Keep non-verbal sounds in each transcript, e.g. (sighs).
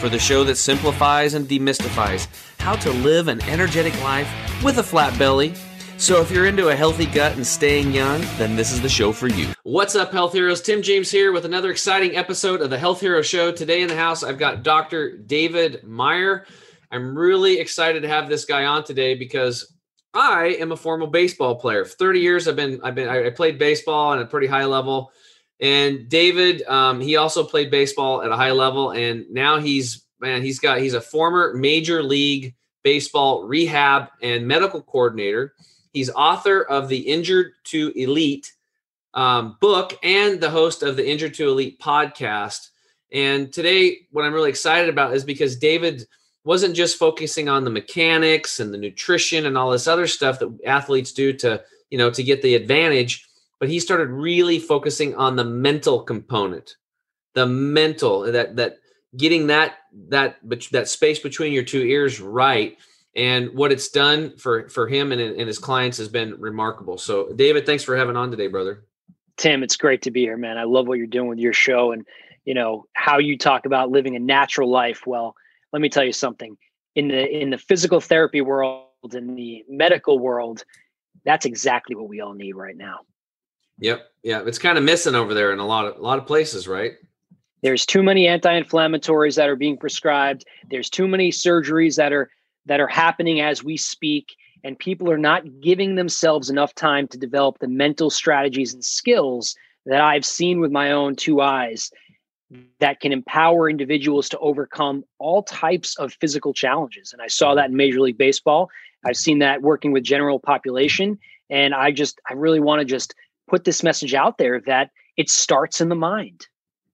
for the show that simplifies and demystifies how to live an energetic life with a flat belly. So, if you're into a healthy gut and staying young, then this is the show for you. What's up, health heroes? Tim James here with another exciting episode of the Health Hero Show. Today in the house, I've got Dr. David Meyer. I'm really excited to have this guy on today because I am a former baseball player. For 30 years, I've been I've been I played baseball at a pretty high level. And David, um, he also played baseball at a high level, and now he's man, he's got he's a former major league baseball rehab and medical coordinator. He's author of the Injured to Elite um, book and the host of the Injured to Elite podcast. And today, what I'm really excited about is because David wasn't just focusing on the mechanics and the nutrition and all this other stuff that athletes do to, you know, to get the advantage, but he started really focusing on the mental component, the mental that that getting that that that space between your two ears right. And what it's done for for him and, and his clients has been remarkable. So david thanks for having on today brother. Tim it's great to be here man. I love what you're doing with your show and you know how you talk about living a natural life. Well let me tell you something. In the in the physical therapy world in the medical world that's exactly what we all need right now yep yeah it's kind of missing over there in a lot of a lot of places right there's too many anti-inflammatories that are being prescribed. There's too many surgeries that are that are happening as we speak and people are not giving themselves enough time to develop the mental strategies and skills that I've seen with my own two eyes that can empower individuals to overcome all types of physical challenges. And I saw that in Major League Baseball. I've seen that working with general population. And I just, I really want to just put this message out there that it starts in the mind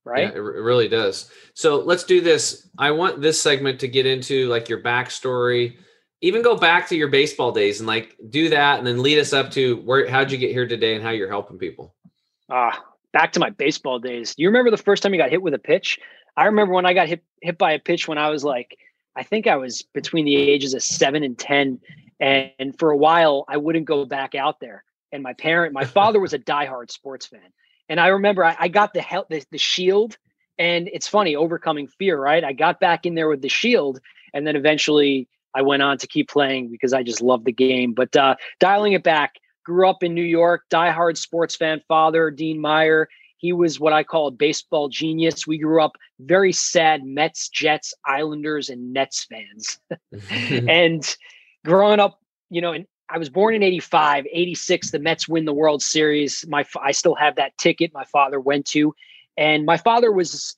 right? Yeah, it, really does. So let's do this. I want this segment to get into like your backstory, even go back to your baseball days and like do that, and then lead us up to where how'd you get here today and how you're helping people. Ah, back to my baseball days. You remember the first time you got hit with a pitch? I remember when I got hit hit by a pitch when I was like, I think I was between the ages of seven and ten, and, and for a while I wouldn't go back out there. And my parent, my father was a diehard sports fan. And I remember I, I got the, help, the the shield, and it's funny overcoming fear, right? I got back in there with the shield, and then eventually I went on to keep playing because I just love the game. But uh, dialing it back, grew up in New York, diehard sports fan. Father Dean Meyer, he was what I call a baseball genius. We grew up very sad Mets, Jets, Islanders, and Nets fans. (laughs) (laughs) and growing up, you know, in I was born in 85, 86 the Mets win the World Series. My I still have that ticket my father went to. And my father was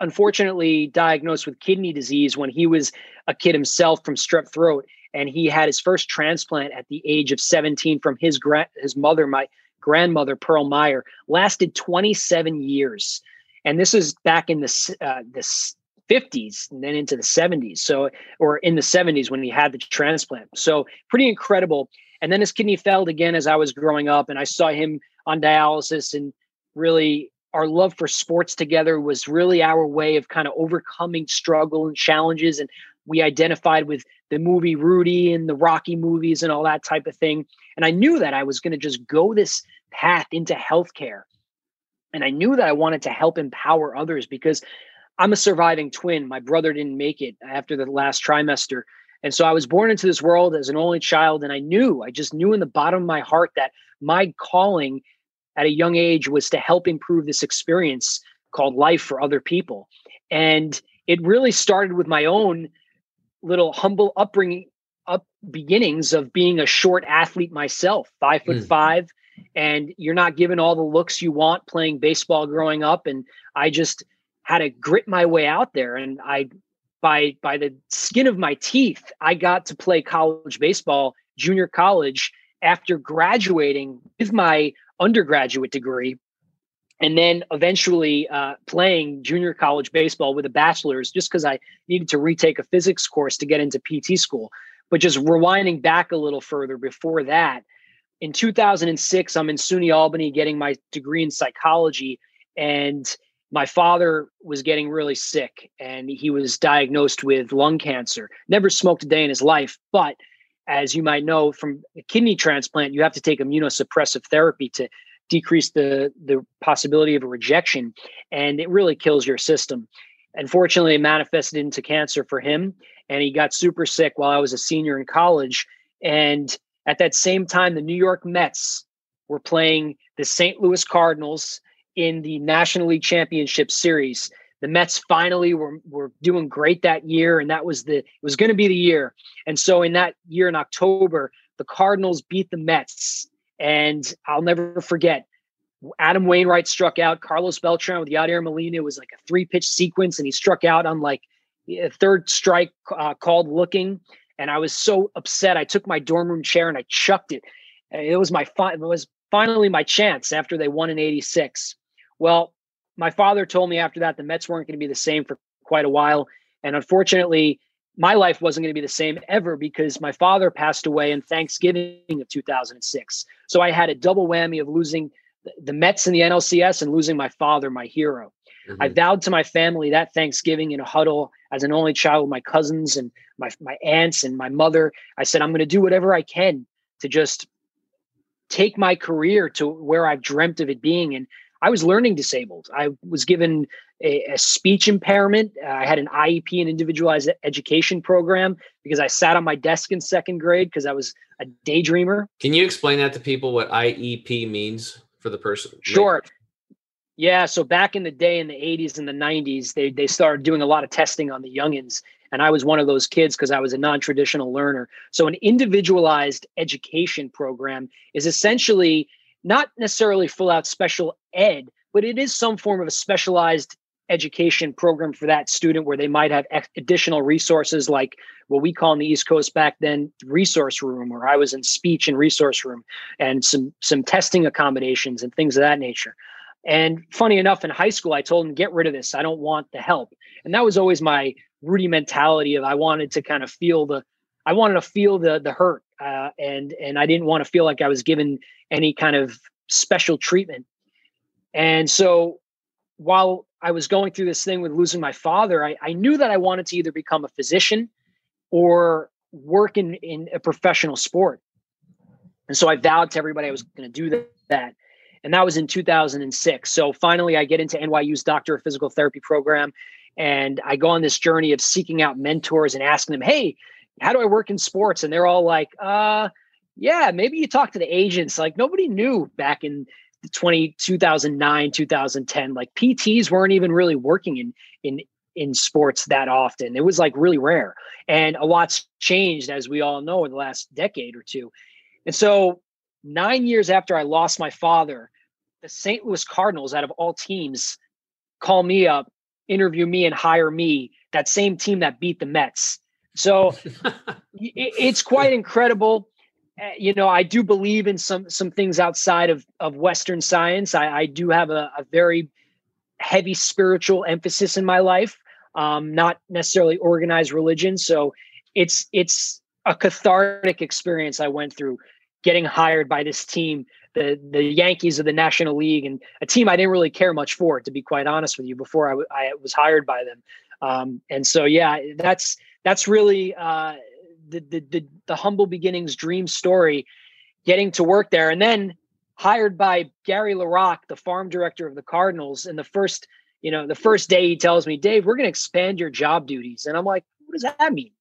unfortunately diagnosed with kidney disease when he was a kid himself from strep throat. And he had his first transplant at the age of 17 from his grand his mother my grandmother Pearl Meyer. Lasted 27 years. And this is back in the uh, this 50s and then into the 70s. So, or in the 70s when he had the transplant. So, pretty incredible. And then his kidney failed again as I was growing up, and I saw him on dialysis. And really, our love for sports together was really our way of kind of overcoming struggle and challenges. And we identified with the movie Rudy and the Rocky movies and all that type of thing. And I knew that I was going to just go this path into healthcare. And I knew that I wanted to help empower others because I'm a surviving twin. My brother didn't make it after the last trimester. And so I was born into this world as an only child. And I knew, I just knew in the bottom of my heart that my calling at a young age was to help improve this experience called life for other people. And it really started with my own little humble upbringing, up beginnings of being a short athlete myself, five foot mm. five. And you're not given all the looks you want playing baseball growing up. And I just, had to grit my way out there and i by by the skin of my teeth i got to play college baseball junior college after graduating with my undergraduate degree and then eventually uh, playing junior college baseball with a bachelor's just because i needed to retake a physics course to get into pt school But just rewinding back a little further before that, in 2006, I'm in SUNY Albany getting my degree in psychology. And my father was getting really sick and he was diagnosed with lung cancer. Never smoked a day in his life. But as you might know from a kidney transplant, you have to take immunosuppressive therapy to decrease the, the possibility of a rejection. And it really kills your system. Unfortunately, it manifested into cancer for him. And he got super sick while I was a senior in college. And at that same time, the New York Mets were playing the St. Louis Cardinals in the National League Championship Series. The Mets finally were, were doing great that year, and that was the it was going to be the year. And so in that year in October, the Cardinals beat the Mets. And I'll never forget Adam Wainwright struck out Carlos Beltran with Yadier Molina. Was like a three pitch sequence, and he struck out on like a third strike uh, called looking. And I was so upset. I took my dorm room chair and I chucked it. It was my fi- it was finally my chance after they won in '86. Well, my father told me after that the Mets weren't going to be the same for quite a while, and unfortunately, my life wasn't going to be the same ever because my father passed away in Thanksgiving of 2006. So I had a double whammy of losing the Mets in the NLCS and losing my father, my hero. Mm-hmm. I vowed to my family that Thanksgiving in a huddle as an only child with my cousins and my, my aunts and my mother. I said, I'm going to do whatever I can to just take my career to where I've dreamt of it being. And I was learning disabled. I was given a, a speech impairment. Uh, I had an IEP, an individualized education program, because I sat on my desk in second grade because I was a daydreamer. Can you explain that to people what IEP means? for the person? Sure. Yeah, so back in the day in the 80s and the 90s, they they started doing a lot of testing on the youngins and I was one of those kids because I was a non-traditional learner. So an individualized education program is essentially not necessarily full out special ed, but it is some form of a specialized education program for that student where they might have additional resources like what we call in the east coast back then resource room where i was in speech and resource room and some some testing accommodations and things of that nature. And funny enough in high school i told them get rid of this. I don't want the help. And that was always my rudy mentality of i wanted to kind of feel the i wanted to feel the the hurt uh, and and i didn't want to feel like i was given any kind of special treatment and so while I was going through this thing with losing my father, I, I knew that I wanted to either become a physician or work in, in a professional sport. And so I vowed to everybody I was going to do that. And that was in 2006. So finally, I get into NYU's Doctor of Physical Therapy program. And I go on this journey of seeking out mentors and asking them, hey, how do I work in sports? And they're all like, uh, yeah, maybe you talk to the agents. Like nobody knew back in 20 2009 2010 like pts weren't even really working in in in sports that often it was like really rare and a lot's changed as we all know in the last decade or two and so nine years after i lost my father the st louis cardinals out of all teams call me up interview me and hire me that same team that beat the mets so (laughs) it's quite incredible Eh, you know, I do believe in some some things outside of of Western science. I, I do have a, a, very heavy spiritual emphasis in my life, um, not necessarily organized religion. So it's it's a cathartic experience I went through getting hired by this team, the the Yankees of the National League, and a team I didn't really care much for, to be quite honest with you, before I, w- I was hired by them. Um, and so, yeah, that's that's really. Uh, the, the the the humble beginnings dream story, getting to work there, and then hired by Gary LaRocque, the farm director of the Cardinals. And the first, you know, the first day he tells me, Dave, we're going to expand your job duties, and I'm like, what does that mean?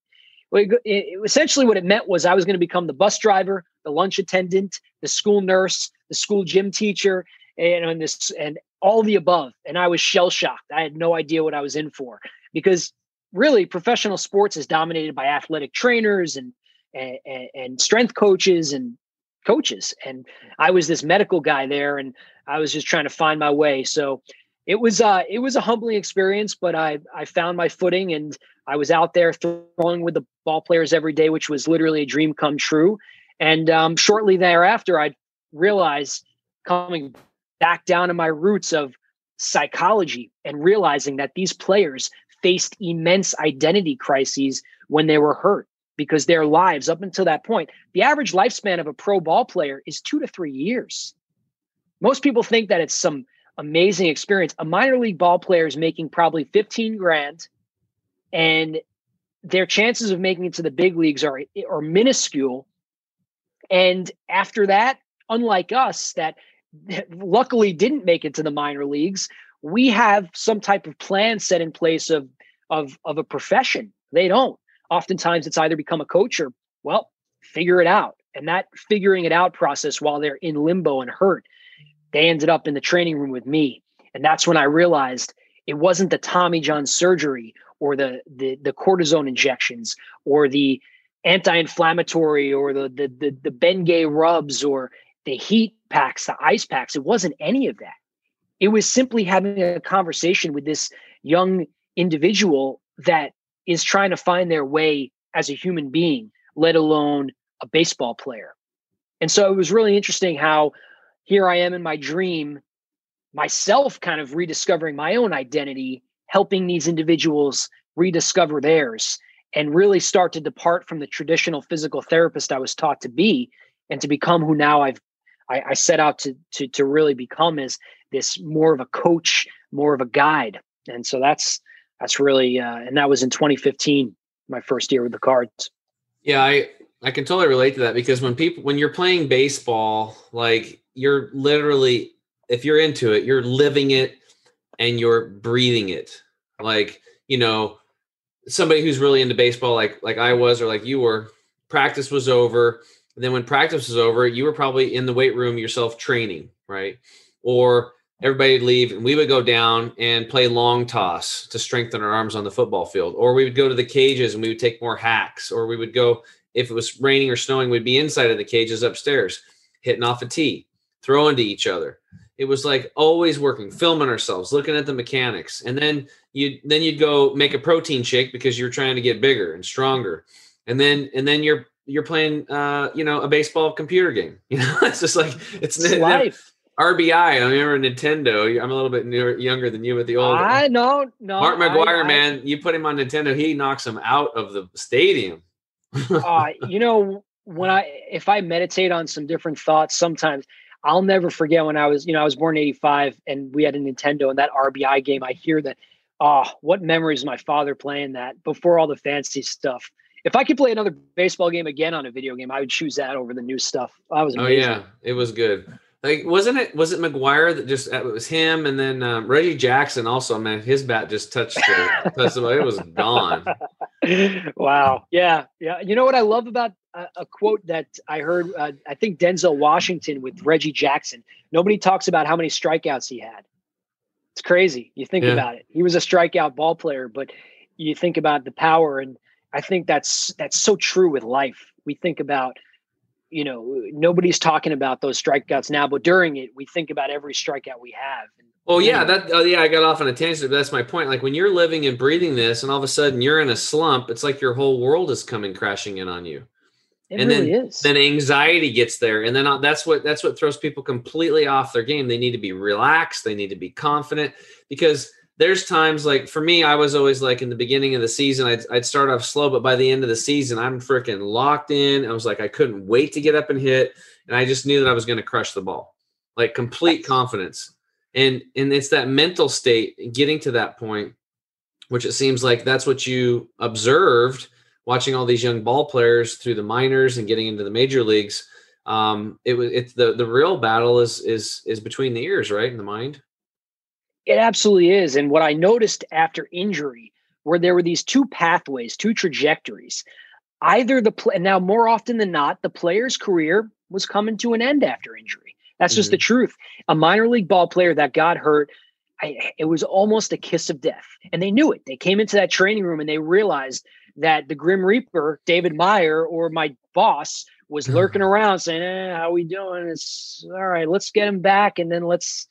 Well, it, it, essentially, what it meant was I was going to become the bus driver, the lunch attendant, the school nurse, the school gym teacher, and, and this and all the above. And I was shell shocked. I had no idea what I was in for because really professional sports is dominated by athletic trainers and, and and strength coaches and coaches. And i was this medical guy there and i was just trying to find my way. So it was uh it was a humbling experience but i i found my footing and i was out there throwing with the ball players every day which was literally a dream come true. And um, shortly thereafter i realized coming back down to my roots of psychology and realizing that these players faced immense identity crises when they were hurt. because their lives up until that point, the average lifespan of a pro ball player is two to three years. Most people think that it's some amazing experience. A minor league ball player is making probably 15 grand, and their chances of making it to the big leagues are, are minuscule. And after that, unlike us, that (laughs) luckily didn't make it to the minor leagues, we have some type of plan set in place of of of a profession. They don't. Oftentimes it's either become a coach or well, figure it out. And that figuring it out process while they're in limbo and hurt, they ended up in the training room with me. And that's when I realized it wasn't the Tommy John surgery or the the, the cortisone injections or the anti-inflammatory or the the the, the Bengay rubs or the heat packs, the ice packs. It wasn't any of that. It was simply having a conversation with this young individual that is trying to find their way as a human being, let alone a baseball player. And so it was really interesting how here I am in my dream, myself kind of rediscovering my own identity, helping these individuals rediscover theirs and really start to depart from the traditional physical therapist I was taught to be and to become who now I've I, I set out to to to really become is this more of a coach, more of a guide. And so that's that's really uh, and that was in 2015, my first year with the Cards. Yeah, I I can totally relate to that because when people when you're playing baseball, like you're literally if you're into it, you're living it and you're breathing it. Like, you know, somebody who's really into baseball like like I was or like you were, practice was over and then when practice was over, you were probably in the weight room yourself training, right? Or everybody would leave and we would go down and play long toss to strengthen our arms on the football field. Or we would go to the cages and we would take more hacks. Or we would go, if it was raining or snowing, we'd be inside of the cages upstairs, hitting off a tee, throwing to each other. It was like always working, filming ourselves, looking at the mechanics. And then you then you'd go make a protein shake because you're trying to get bigger and stronger. And then and then you're you're playing uh, you know, a baseball computer game. (laughs) You know, it's just like it's, it's life. RBI. I remember Nintendo. I'm a little bit newer, younger than you, but the old. I know, no. Mark McGwire, I, man, you put him on Nintendo, he knocks him out of the stadium. uh, (laughs) you know, when I if I meditate on some different thoughts, sometimes I'll never forget when I was, you know, I was born in '85, and we had a Nintendo, and that RBI game. I hear that. Oh, what memories my father playing that before all the fancy stuff if I could play another baseball game again on a video game, I would choose that over the new stuff. I was amazing. Oh yeah, it was good. Like wasn't it? Was it McGwire that just it was him, and then um, Reggie Jackson also. Man, his bat just touched the (laughs) touched the, It was gone. Wow. Yeah. Yeah. You know what I love about a, a quote that I heard? Uh, I think Denzel Washington with Reggie Jackson. Nobody talks about how many strikeouts he had. It's crazy. You think yeah. about it. He was a strikeout ball player, but you think about the power and I think that's that's so true with life. We think about, you know, nobody's talking about those strikeouts now, but during it, we think about every strikeout we have. well, yeah, that uh, yeah, I got off on a tangent, but that's my point. Like when you're living and breathing this, and all of a sudden you're in a slump, it's like your whole world is coming crashing in on you. It and really then is. then anxiety gets there, and then uh, that's what that's what throws people completely off their game. They need to be relaxed. They need to be confident because there's times like for me, I was always like in the beginning of the season, I'd, I'd start off slow, but by the end of the season, I'm freaking locked in. I was like, I couldn't wait to get up and hit. And I just knew that I was going to crush the ball, like complete confidence. And, and it's that mental state getting to that point, which it seems like that's what you observed watching all these young ball players through the minors and getting into the major leagues. Um, it was, it's the, the real battle is, is, is between the ears, right? In the mind. It absolutely is. And what I noticed after injury, where there were these two pathways, two trajectories, either the play now more often than not, the player's career was coming to an end after injury. That's mm-hmm. just the mm-hmm. truth. A minor league ball player that got hurt, I, it was almost a kiss of death. And they knew it. They came into that training room and they realized that the Grim Reaper, David Meyer, or my boss, was lurking (sighs) around saying, eh, "How we doing? It's all right. Let's get him back, and then let's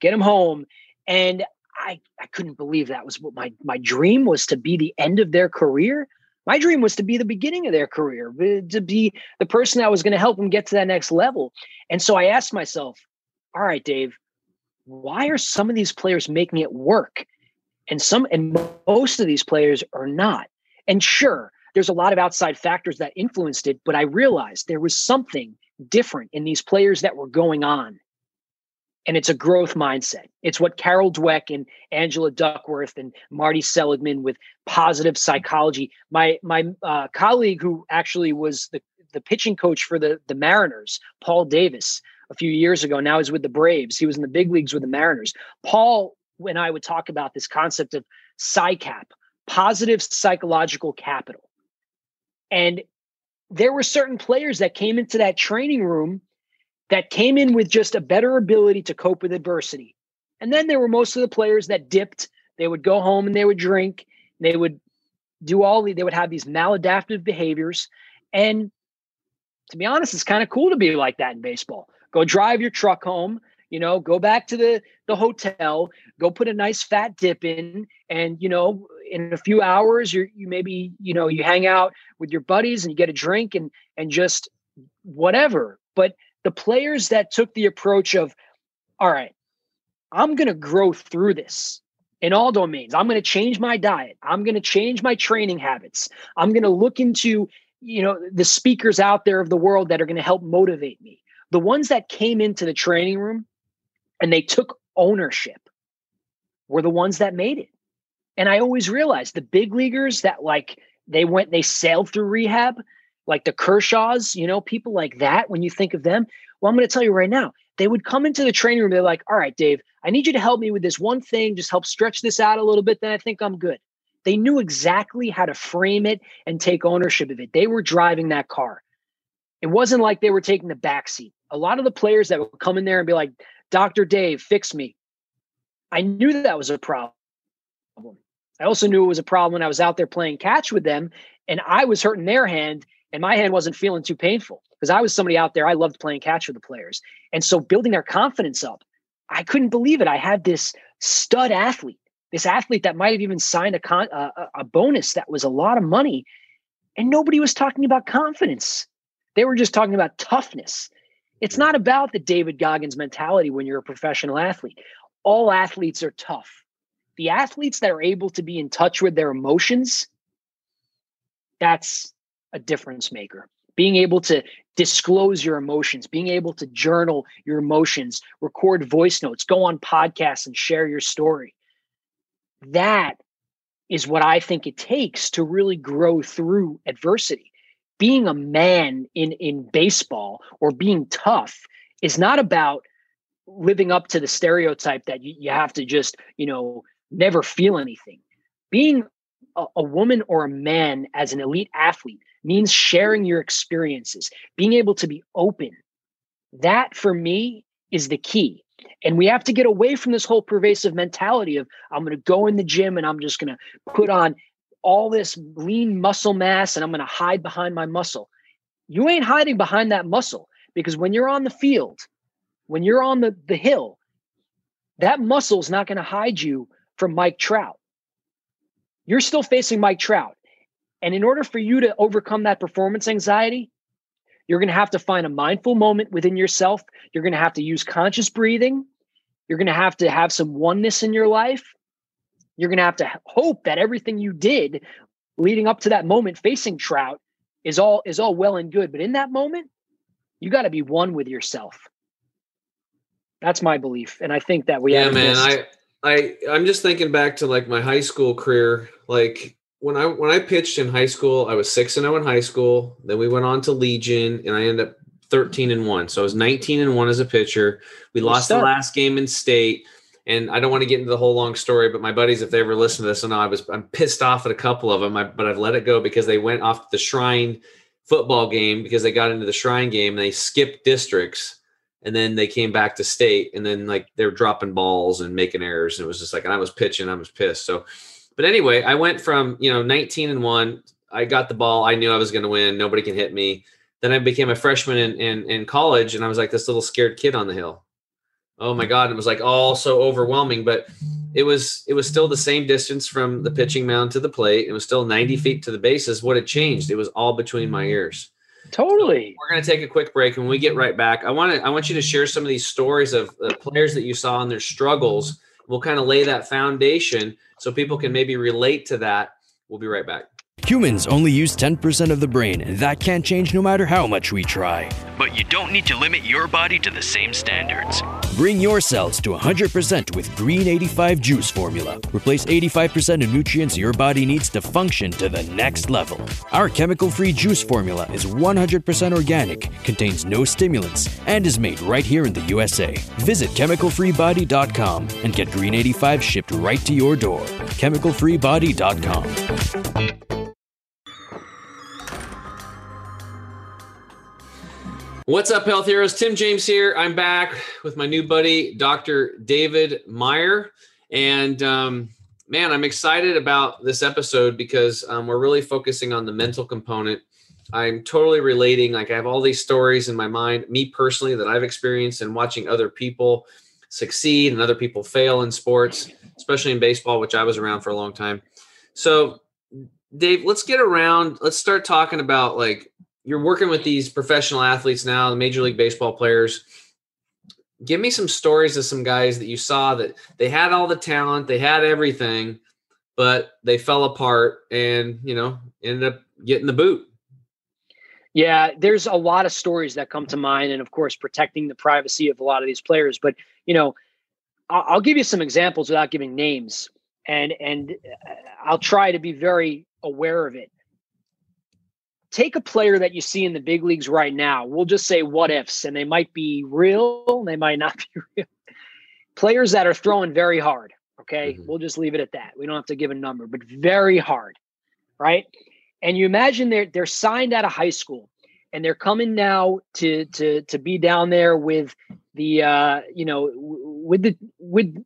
get him home." And I, I couldn't believe that was what my, my dream was to be the end of their career. My dream was to be the beginning of their career, to be the person that was going to help them get to that next level. And so I asked myself, all right, Dave, why are some of these players making it work? And some and most of these players are not. And sure, there's a lot of outside factors that influenced it, but I realized there was something different in these players that were going on. And it's a growth mindset. It's what Carol Dweck and Angela Duckworth and Marty Seligman with positive psychology. My my uh, colleague who actually was the, the pitching coach for the, the Mariners, Paul Davis, a few years ago. Now he's with the Braves. He was in the big leagues with the Mariners. Paul, when I would talk about this concept of PSYCAP, positive psychological capital. And there were certain players that came into that training room that came in with just a better ability to cope with adversity. And then there were most of the players that dipped. They would go home and they would drink. They would do all the, they would have these maladaptive behaviors. And to be honest, it's kind of cool to be like that in baseball. Go drive your truck home, you know, go back to the the hotel, go put a nice fat dip in, and you know, in a few hours, you're you maybe you know you hang out with your buddies and you get a drink and and just whatever. But the players that took the approach of, all right, I'm going to grow through this in all domains. I'm going to change my diet. I'm going to change my training habits. I'm going to look into, you know, the speakers out there of the world that are going to help motivate me. The ones that came into the training room and they took ownership were the ones that made it. And I always realized the big leaguers that like they went, they sailed through rehab, like the Kershaws, you know, people like that. When you think of them, well, I'm going to tell you right now, they would come into the training room. They're like, all right, Dave, I need you to help me with this one thing. Just help stretch this out a little bit. Then I think I'm good. They knew exactly how to frame it and take ownership of it. They were driving that car. It wasn't like they were taking the back seat. A lot of the players that would come in there and be like, Dr. Dave, fix me. I knew that was a problem. I also knew it was a problem when I was out there playing catch with them and I was hurting their hand and my hand wasn't feeling too painful because I was somebody out there. I loved playing catch with the players. And so building their confidence up, I couldn't believe it. I had this stud athlete, this athlete that might have even signed a, con- a, a bonus that was a lot of money. And nobody was talking about confidence. They were just talking about toughness. It's not about the David Goggins mentality when you're a professional athlete. All athletes are tough the athletes that are able to be in touch with their emotions, that's a difference maker. Being able to disclose your emotions, being able to journal your emotions, record voice notes, go on podcasts and share your story. That is what I think it takes to really grow through adversity. Being a man in, in baseball or being tough is not about living up to the stereotype that you, you have to just, you know, never feel anything. Being a, a woman or a man as an elite athlete means sharing your experiences, being able to be open. That for me is the key. And we have to get away from this whole pervasive mentality of I'm going to go in the gym and I'm just going to put on all this lean muscle mass and I'm going to hide behind my muscle. You ain't hiding behind that muscle because when you're on the field, when you're on the, the hill, that muscle is not going to hide you from Mike Trout. You're still facing Mike Trout. And in order for you to overcome that performance anxiety, you're going to have to find a mindful moment within yourself. You're going to have to use conscious breathing. You're going to have to have some oneness in your life. You're going to have to hope that everything you did leading up to that moment facing Trout is all is all well and good, but in that moment, you got to be one with yourself. That's my belief, and I think that we yeah, man. I I I'm just thinking back to like my high school career. Like when I when I pitched in high school, I was six and zero oh in high school. Then we went on to Legion, and I ended up thirteen and one. So I was nineteen and one as a pitcher. We lost the last game in state. And I don't want to get into the whole long story, but my buddies, if they ever listen to this, and I was I'm pissed off at a couple of them, I, but I've let it go because they went off the Shrine football game because they got into the Shrine game and they skipped districts and then they came back to state and then like they're dropping balls and making errors and it was just like and i was pitching i was pissed so but anyway i went from you know 19 and 1 i got the ball i knew i was going to win nobody can hit me. Then i became a freshman in, in, in college and i was like this little scared kid on the hill. Oh my god it was like all so overwhelming but it was it was still the same distance from the pitching mound to the plate. It was still 90 feet to the bases. What had changed? It was all between my ears. Totally. We're going to take a quick break. And when we get right back, I want to I want you to share some of these stories of the players that you saw and their struggles. We'll kind of lay that foundation so people can maybe relate to that. We'll be right back. Humans only use 10% of the brain, and that can't change no matter how much we try. But you don't need to limit your body to the same standards. Bring your cells to 100% with Green 85 Juice Formula. Replace 85% of nutrients your body needs to function to the next level. Our chemical free juice formula is 100% organic, contains no stimulants, and is made right here in the USA. Visit chemicalfreebody.com and get Green 85 shipped right to your door. Chemicalfreebody.com. What's up, health heroes? Tim James here. I'm back with my new buddy, Dr. David Meyer. And um, man, I'm excited about this episode because um, we're really focusing on the mental component. I'm totally relating. Like, I have all these stories in my mind, me personally, that I've experienced and watching other people succeed and other people fail in sports, especially in baseball, which I was around for a long time. So, Dave, let's get around. Let's start talking about like you're working with these professional athletes now, the Major League Baseball players. Give me some stories of some guys that you saw that they had all the talent, they had everything, but they fell apart and, you know, ended up getting the boot. Yeah, there's a lot of stories that come to mind, and of course, protecting the privacy of a lot of these players. But you know, I'll give you some examples without giving names, and and uh, I'll try to be very aware of it take a player that you see in the big leagues right now. We'll just say what ifs, and they might be real, they might not (laughs) be real. Players that are throwing very hard. Okay. Mm-hmm. We'll just leave it at that. We don't have to give a number, but very hard. Right. And you imagine they're they're signed out of high school and they're coming now to to to be down there with the uh you know with the with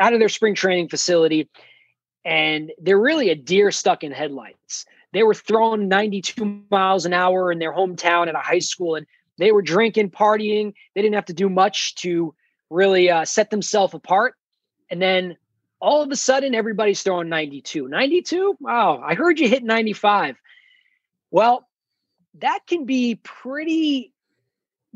out of their spring training facility and they're really a deer stuck in headlights they were throwing 92 miles an hour in their hometown at a high school and they were drinking, partying. They didn't have to do much to really uh, set themselves apart. And then all of a sudden, everybody's throwing 92. 92? Wow, I heard you hit 95. Well, that can be pretty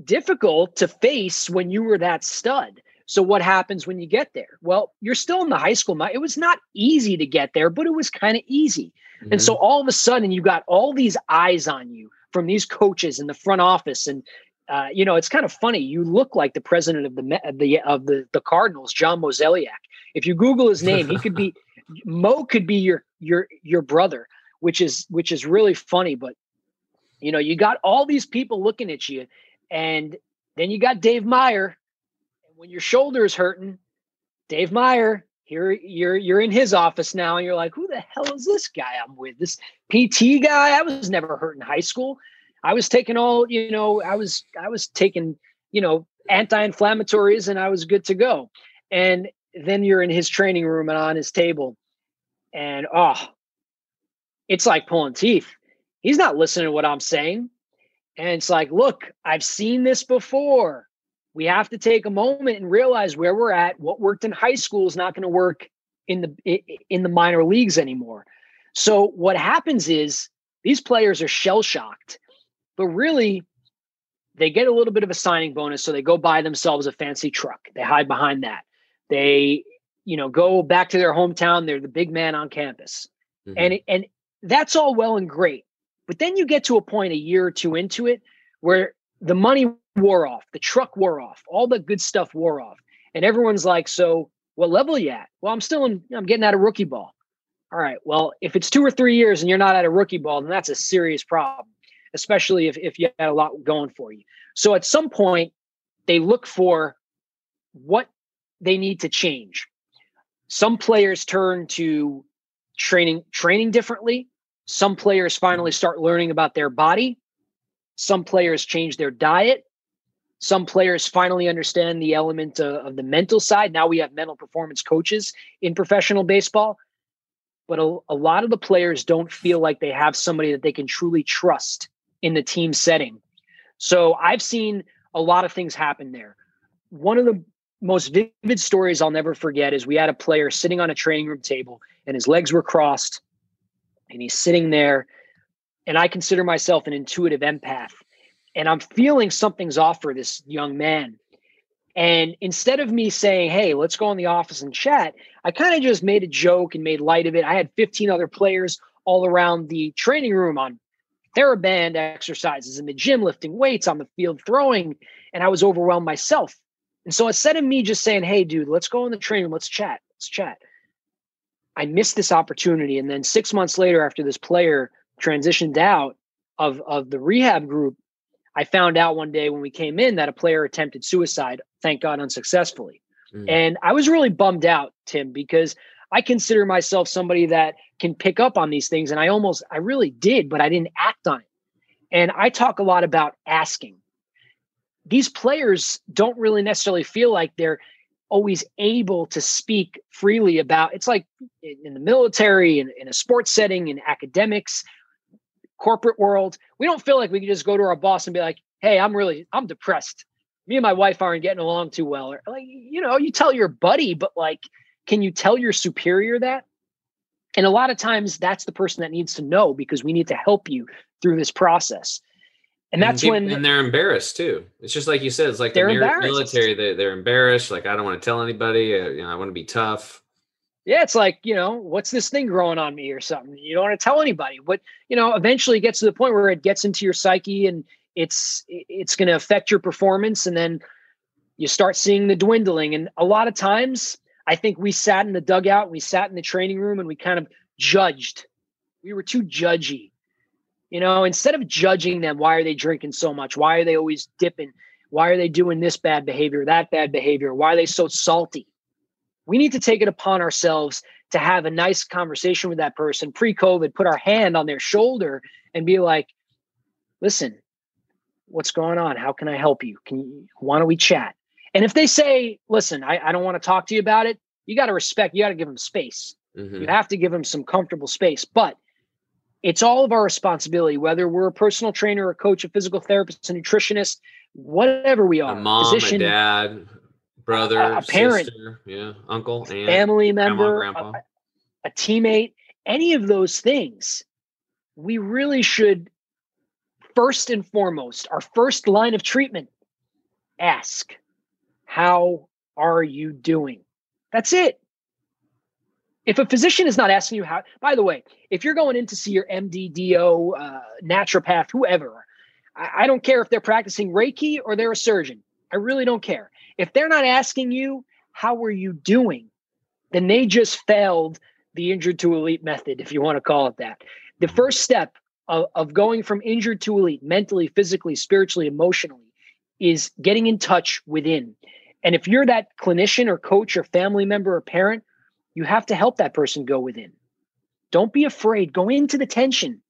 difficult to face when you were that stud. So what happens when you get there? Well, you're still in the high school. It was not easy to get there, but it was kind of easy. Mm-hmm. And so all of a sudden you got all these eyes on you from these coaches in the front office and uh, you know, it's kind of funny. You look like the president of the of the of the the Cardinals, John Mozeliak. If you Google his name, he could be (laughs) Mo could be your your your brother, which is which is really funny. But you know, you got all these people looking at you, and then you got Dave Meyer, when your shoulder is hurting, Dave Meyer, here you're you're in his office now, and you're like, who the hell is this guy I'm with? This PT guy? I was never hurt in high school. I was taking all, you know, I was I was taking, you know, anti-inflammatories and I was good to go. And then you're in his training room and on his table. And oh, it's like pulling teeth. He's not listening to what I'm saying. And it's like, look, I've seen this before we have to take a moment and realize where we're at. What worked in high school is not going to work in the in the minor leagues anymore. So what happens is these players are shell shocked, but really they get a little bit of a signing bonus so they go buy themselves a fancy truck. They hide behind that. They you know go back to their hometown, they're the big man on campus. Mm-hmm. And and that's all well and great. But then you get to a point a year or two into it where the money wore off, the truck wore off, all the good stuff wore off. And everyone's like, so what level are you at? Well, I'm still in, I'm getting out of rookie ball. All right. Well, if it's two or three years and you're not at a rookie ball, then that's a serious problem, especially if, if you had a lot going for you. So at some point, they look for what they need to change. Some players turn to training training differently. Some players finally start learning about their body. Some players change their diet. Some players finally understand the element of, of the mental side. Now we have mental performance coaches in professional baseball. But a, a lot of the players don't feel like they have somebody that they can truly trust in the team setting. So I've seen a lot of things happen there. One of the most vivid stories I'll never forget is we had a player sitting on a training room table and his legs were crossed and he's sitting there and I consider myself an intuitive empath. And I'm feeling something's off for this young man. And instead of me saying, hey, let's go in the office and chat, I kind of just made a joke and made light of it. I had 15 other players all around the training room on TheraBand exercises in the gym, lifting weights on the field, throwing, and I was overwhelmed myself. And so instead of me just saying, "Hey, dude, let's go in the training room, let's chat, let's chat," I missed this opportunity. And then six months later, after this player transitioned out of of the rehab group, I found out one day when we came in that a player attempted suicide. Thank God, unsuccessfully. Mm. And I was really bummed out, Tim, because I consider myself somebody that can pick up on these things. And I almost, I really did, but I didn't act on it. And I talk a lot about asking. These players don't really necessarily feel like they're always able to speak freely about it's like in the military in, in a sports setting in academics corporate world we don't feel like we can just go to our boss and be like hey i'm really i'm depressed me and my wife aren't getting along too well or like you know you tell your buddy but like can you tell your superior that and a lot of times that's the person that needs to know because we need to help you through this process. And that's and when and they're embarrassed too. It's just like you said. It's like the military. They, they're embarrassed. Like I don't want to tell anybody. Uh, you know, I want to be tough. Yeah, it's like you know, what's this thing growing on me or something? You don't want to tell anybody. But you know, eventually it gets to the point where it gets into your psyche and it's it's going to affect your performance, and then you start seeing the dwindling. And a lot of times, I think we sat in the dugout, we sat in the training room, and we kind of judged. We were too judgy. You know, instead of judging them, why are they drinking so much? Why are they always dipping? Why are they doing this bad behavior, that bad behavior? Why are they so salty? We need to take it upon ourselves to have a nice conversation with that person pre COVID, put our hand on their shoulder and be like, listen, what's going on? How can I help you? Can you, why don't we chat? And if they say, listen, I, I don't want to talk to you about it, you got to respect, you got to give them space. Mm-hmm. You have to give them some comfortable space. But it's all of our responsibility, whether we're a personal trainer, a coach, a physical therapist, a nutritionist, whatever we are. A mom, physician, a dad, brother, a, a parent, sister, yeah, uncle, aunt, family member, grandma, a, a teammate, any of those things. We really should, first and foremost, our first line of treatment, ask how are you doing? That's it. If a physician is not asking you how, by the way, if you're going in to see your MDDO, uh, naturopath, whoever, I, I don't care if they're practicing Reiki or they're a surgeon. I really don't care. If they're not asking you, how are you doing? Then they just failed the injured to elite method, if you want to call it that. The first step of, of going from injured to elite, mentally, physically, spiritually, emotionally, is getting in touch within. And if you're that clinician or coach or family member or parent, you have to help that person go within. Don't be afraid. Go into the tension.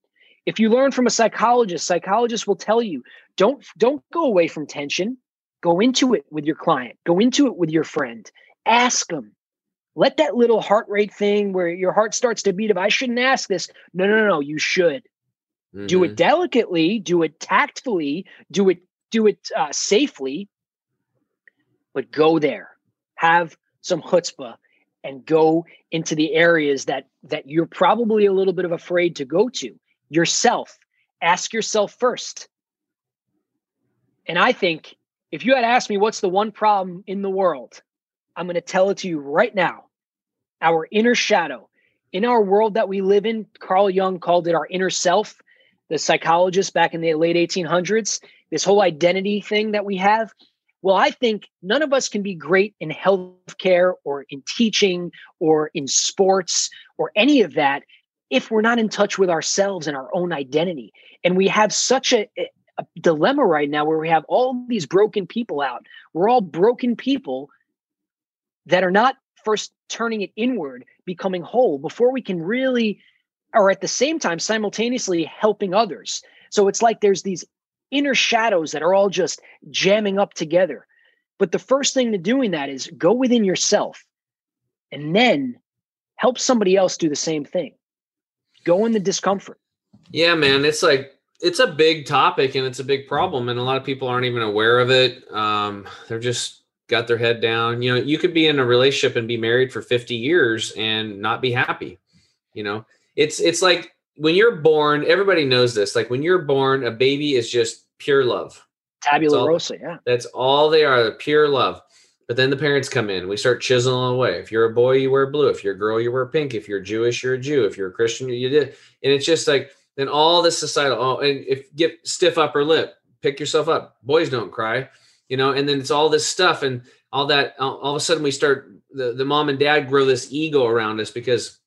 If you learn from a psychologist, psychologists will tell you, don't don't go away from tension. Go into it with your client. Go into it with your friend. Ask them. Let that little heart rate thing where your heart starts to beat if I shouldn't ask this. No, no, no, you should. Mm-hmm. Do it mm-hmm. delicately, do it tactfully, do it do it uh, safely, but go there, have some chutzpah, and go into the areas that that you're probably a little bit of afraid to go to yourself. Ask yourself first. And I think if you had asked me what's the one problem in the world, I'm going to tell it to you right now. Our inner shadow. In our world that we live in, Carl Jung called it our inner self. The psychologist back in the late 1800s, this whole identity thing that we have, well, I think none of us can be great in healthcare or in teaching or in sports or any of that if we're not in touch with ourselves and our own identity. And we have such a, dilemma right now where we have all these broken people out. We're all broken people that are not first turning it inward, becoming whole before we can really, or at the same time, simultaneously helping others. So it's like there's these inner shadows that are all just jamming up together. But the first thing to doing that is go within yourself and then help somebody else do the same thing. Go in the discomfort. Yeah, man. It's like, it's a big topic and it's a big problem. And a lot of people aren't even aware of it. Um, they're just got their head down. You know, you could be in a relationship and be married for 50 years and not be happy. You know, it's, it's like when you're born, everybody knows this. Like when you're born, a baby is just pure love. Tabula all, rosa, yeah. That's all they are, pure love. But then the parents come in. We start chiseling away. If you're a boy, you wear blue. If you're a girl, you wear pink. If you're Jewish, you're a Jew. If you're a Christian, you did. And it's just like then all this societal. Oh, and if get stiff upper lip, pick yourself up. Boys don't cry, you know. And then it's all this stuff and all that. All, of a sudden, we start the the mom and dad grow this ego around us because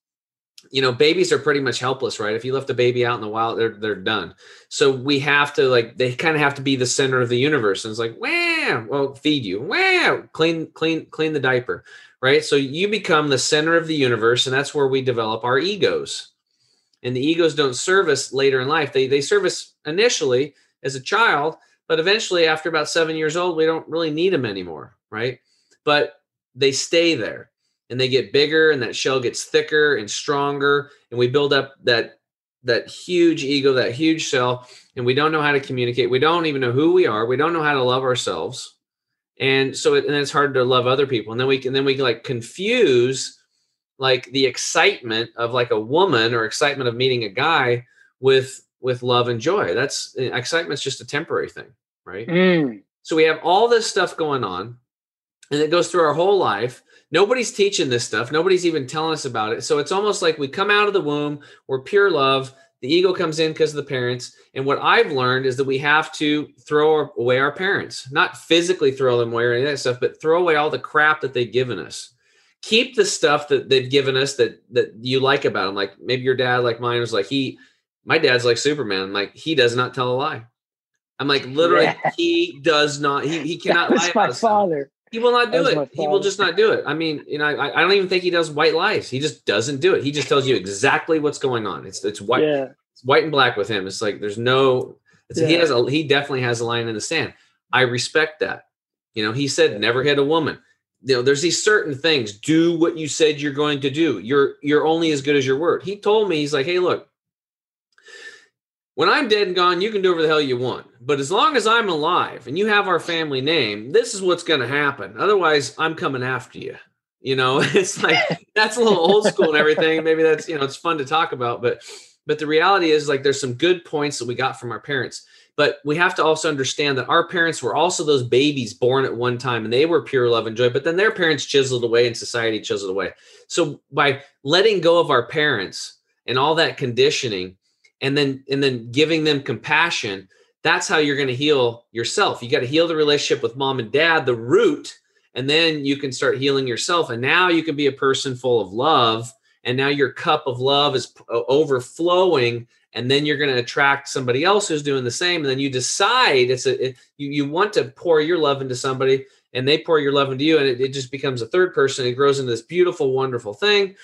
you know babies are pretty much helpless right if you left a baby out in the wild they're they're done so we have to like they kind of have to be the center of the universe and it's like wow well feed you wow clean clean clean the diaper right so you become the center of the universe and that's where we develop our egos and the egos don't serve us later in life. They they serve us initially as a child but eventually after about seven years old we don't really need them anymore right? But they stay there and they get bigger and that shell gets thicker and stronger and we build up that that huge ego that huge shell and we don't know how to communicate. We don't even know who we are. We don't know how to love ourselves. And so it, and it's hard to love other people. And then we can then we can like confuse like the excitement of like a woman or excitement of meeting a guy with with love and joy. That's eh, excitement's just a temporary thing right? Mm. so we have all this stuff going on and it goes through our whole life. Nobody's teaching this stuff. Nobody's even telling us about it. So it's almost like we come out of the womb we're pure love the ego comes in because of the parents and what i've learned is that we have to throw away our parents. Not physically throw them away or any of that stuff but throw away all the crap that they've given us keep the stuff that they've given us that that you like about them like maybe your dad like mine was like he my dad's like superman like he does not tell a lie i'm like literally Yeah. he does not he, he (laughs) cannot lie my father. He will not do That was my it. He will just not do it. I mean, you know, I, I don't even think he does white lies. He just doesn't do it. He just tells you exactly what's going on. It's it's white, Yeah. it's white and black with him. It's like there's no. It's, He has a he definitely has a line in the sand. I respect that. You know, he said never hit a woman. You know, there's these certain things. Do what you said you're going to do. You're you're only as good as your word. He told me he's like, hey, look. When I'm dead and gone, you can do whatever the hell you want. But as long as I'm alive and you have our family name, this is what's going to happen. Otherwise, I'm coming after you. You know, (laughs) it's like (laughs) that's a little old school and everything. Maybe that's you know it's fun to talk about, but but the reality is like there's some good points that we got from our parents. But we have to also understand that our parents were also those babies born at one time and they were pure love and joy, but then their parents chiseled away and society chiseled away. So by letting go of our parents and all that conditioning and then and then giving them compassion, that's how you're going to heal yourself. You got to heal the relationship with mom and dad, the root, and then you can start healing yourself. And now you can be a person full of love. And now your cup of love is overflowing. And then you're going to attract somebody else who's doing the same. And then you decide it's a it, you you want to pour your love into somebody, and they pour your love into you, and it, it just becomes a third person. It grows into this beautiful, wonderful thing.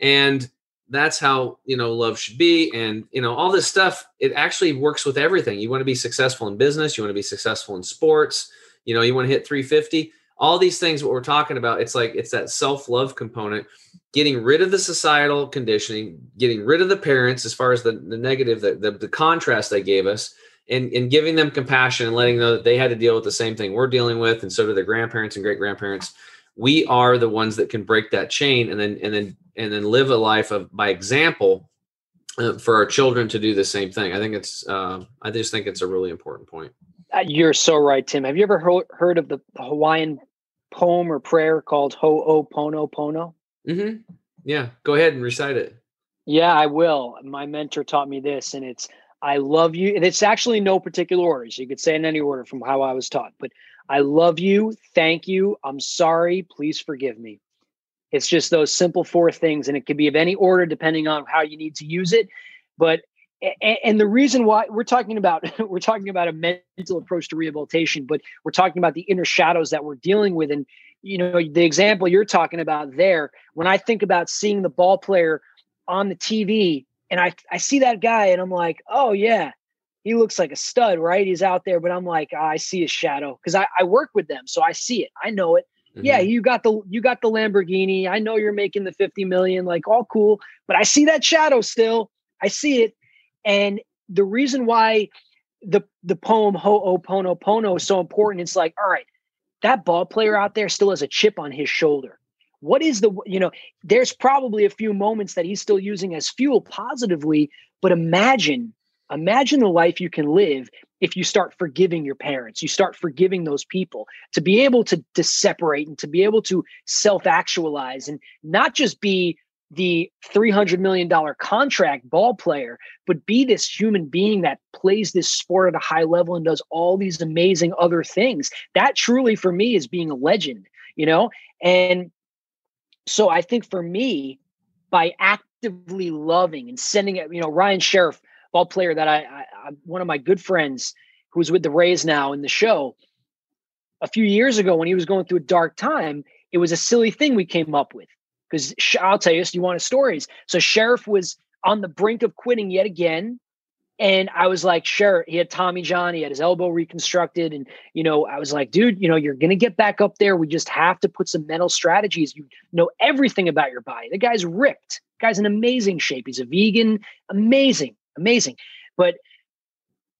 And that's how you know love should be and you know all this stuff it actually works with everything you want to be successful in business you want to be successful in sports you know you want to hit 350 all these things what we're talking about it's like it's that self-love component getting rid of the societal conditioning getting rid of the parents as far as the, the negative the, the, the contrast they gave us and, and giving them compassion and letting them know that they had to deal with the same thing we're dealing with and so do their grandparents and great grandparents we are the ones that can break that chain and then and then and then live a life of by example uh, for our children to do the same thing i think it's uh, i just think it's a really important point Uh, You're so right, Tim. Have you ever heard, heard of the Hawaiian poem or prayer called Ho'oponopono? Mm-hmm. yeah go ahead and recite it Yeah, I will. My mentor taught me this, and it's I love you. And it's actually no particular order. So you could say in any order from how I was taught. But I love you. Thank you. I'm sorry. Please forgive me. It's just those simple four things, and it could be of any order depending on how you need to use it. But and the reason why we're talking about (laughs) we're talking about a mental approach to rehabilitation, but we're talking about the inner shadows that we're dealing with. And you know, the example you're talking about there, when I think about seeing the ball player on the TV and I, I see that guy and I'm like, oh yeah, he looks like a stud, right? He's out there, but I'm like, "Ah, I see his shadow because I, I work with them. So I see it. I know it. Yeah, Mhm. you got the you got the Lamborghini. I know you're making the 50 million, like all cool, but I see that shadow still. I see it. And the reason why the the poem Ho'oponopono is so important, it's like, all right, that ball player out there still has a chip on his shoulder. What is the you know, there's probably a few moments that he's still using as fuel positively, but imagine, imagine the life you can live if you start forgiving your parents, you start forgiving those people to be able to, to separate and to be able to self actualize and not just be the $300 million contract ball player, but be this human being that plays this sport at a high level and does all these amazing other things. That truly, for me, is being a legend, you know? And so I think for me, by actively loving and sending it, you know, Ryan Sherriff, ball player that I, I, I one of my good friends who's with the Rays now in the show, a few years ago when he was going through a dark time, it was a silly thing we came up with because I'll tell you, you want his stories. So Sherriff was on the brink of quitting yet again. And I was like, sure, he had Tommy John, he had his elbow reconstructed. And, you know, I was like, dude, you know, you're going to get back up there. We just have to put some mental strategies. You know everything about your body. The guy's ripped. The guy's in amazing shape. He's a vegan, amazing, amazing. But